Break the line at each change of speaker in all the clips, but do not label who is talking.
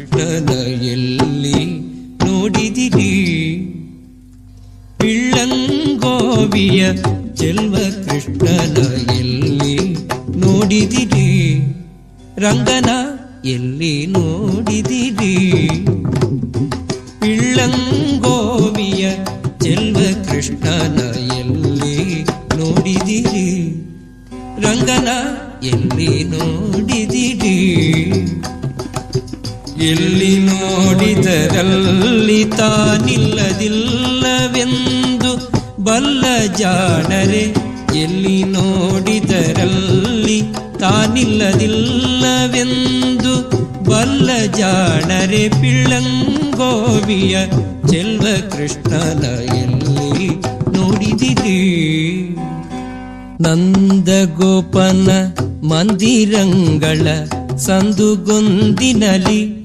ಕೃಷ್ಣನ ಎಲ್ಲಿ ನೋಡಿದಿರಿ ಪಿಳ್ಳಂಗೋವಿಯ ಚೆಲ್ವ ಕೃಷ್ಣನ ಎಲ್ಲಿ ನೋಡಿದಿರಿ ರಂಗನ ಎಲ್ಲಿ ನೋಡಿದಿರಿ ಪಿಳ್ಳಂಗೋವಿಯ ಚೆಲ್ವ ಕೃಷ್ಣನ ಎಲ್ಲಿ ನೋಡಿದಿರಿ ರಂಗನ ಎಲ್ಲಿ ನೋಡಿದಿರಿ ಎಲ್ಲಿ ನೋಡಿದರಲ್ಲಿ ತಾನಿಲ್ಲದಿಲ್ಲವೆಂದು ಬಲ್ಲ ಜಾಣರೆ, ಎಲ್ಲಿ ನೋಡಿದರಲ್ಲಿ ತಾನಿಲ್ಲದಿಲ್ಲವೆಂದು ಬಲ್ಲ ಜಾಣರೆ, ಪಿಳ್ಳಂಗೋವಿಯ ಚೆಲ್ವ ಕೃಷ್ಣನ ಎಲ್ಲಿ ನೋಡಿದಿರಿ ನಂದಗೋಪನ ಮಂದಿರಂಗಳ ಸಂದುಗೊಂದಿನಲಿ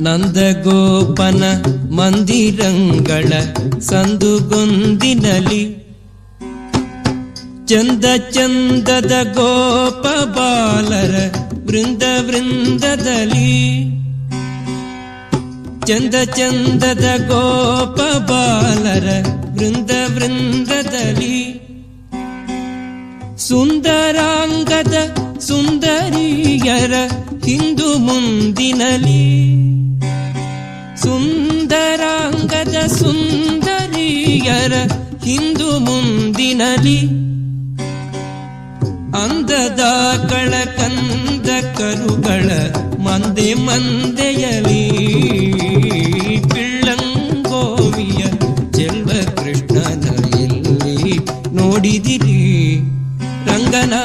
ನಂದಗೋಪನ ಮಂದಿರಂಗಳ ಸಂದುಗೊಂದಿನಲಿ. ಚಂದ ಚಂದದ ಗೋಪ ಬಾಲರ ವೃಂದ ವೃಂದದಲ್ಲಿ. ಚಂದ ಚಂದದ ಗೋಪ ಬಾಲರ ವೃಂದ ವೃಂದದಲ್ಲಿ. ಸುಂದರಾಂಗದ ಸುಂದರಿಯರ ಹಿಂದು ಮುಂದಿನಲಿ. ಸುಂದರಾಂಗದ ಸುಂದರಿಯರ ಹಿಂದು ಮುಂದಿನಲಿ ಅಂದದ ಕಳ ಕಂದ ಕರುಗಳ ಮಂದೆ ಮಂದೆಯಲಿ ಪಿಳ್ಳಂಗೋವಿಯ ಚೆಲ್ವ ಕೃಷ್ಣನ ಎಲ್ಲಿ ನೋಡಿದಿರಿ ರಂಗನ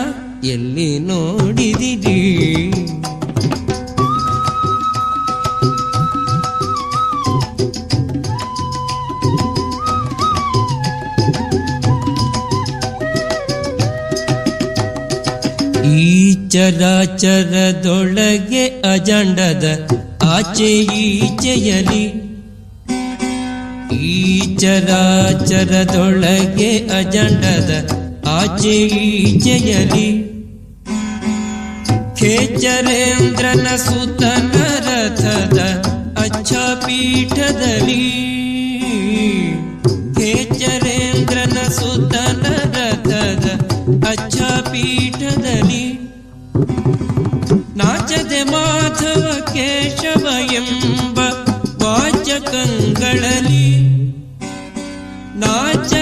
ಎಲ್ಲಿ ನೋಡಿದಿರಿ ಚರಾಚರದೊಳಗೆ ಅಜಂಡದ ಆಚೆ ಈಚೆಯಲಿ ಈ ಚರಾಚರದೊಳಗೆ ಅಜಂಡದ ಆಚೆ ಈಚೆಯಲಿ ಖೇಚರೇಂದ್ರನ ಸುತನ ರಥದ ಅಚ್ಚ ಪೀಠದಲ್ಲಿ ಎಂಬ ವಾಚಕಂಗಳಲ್ಲಿ ನಾಚದೆ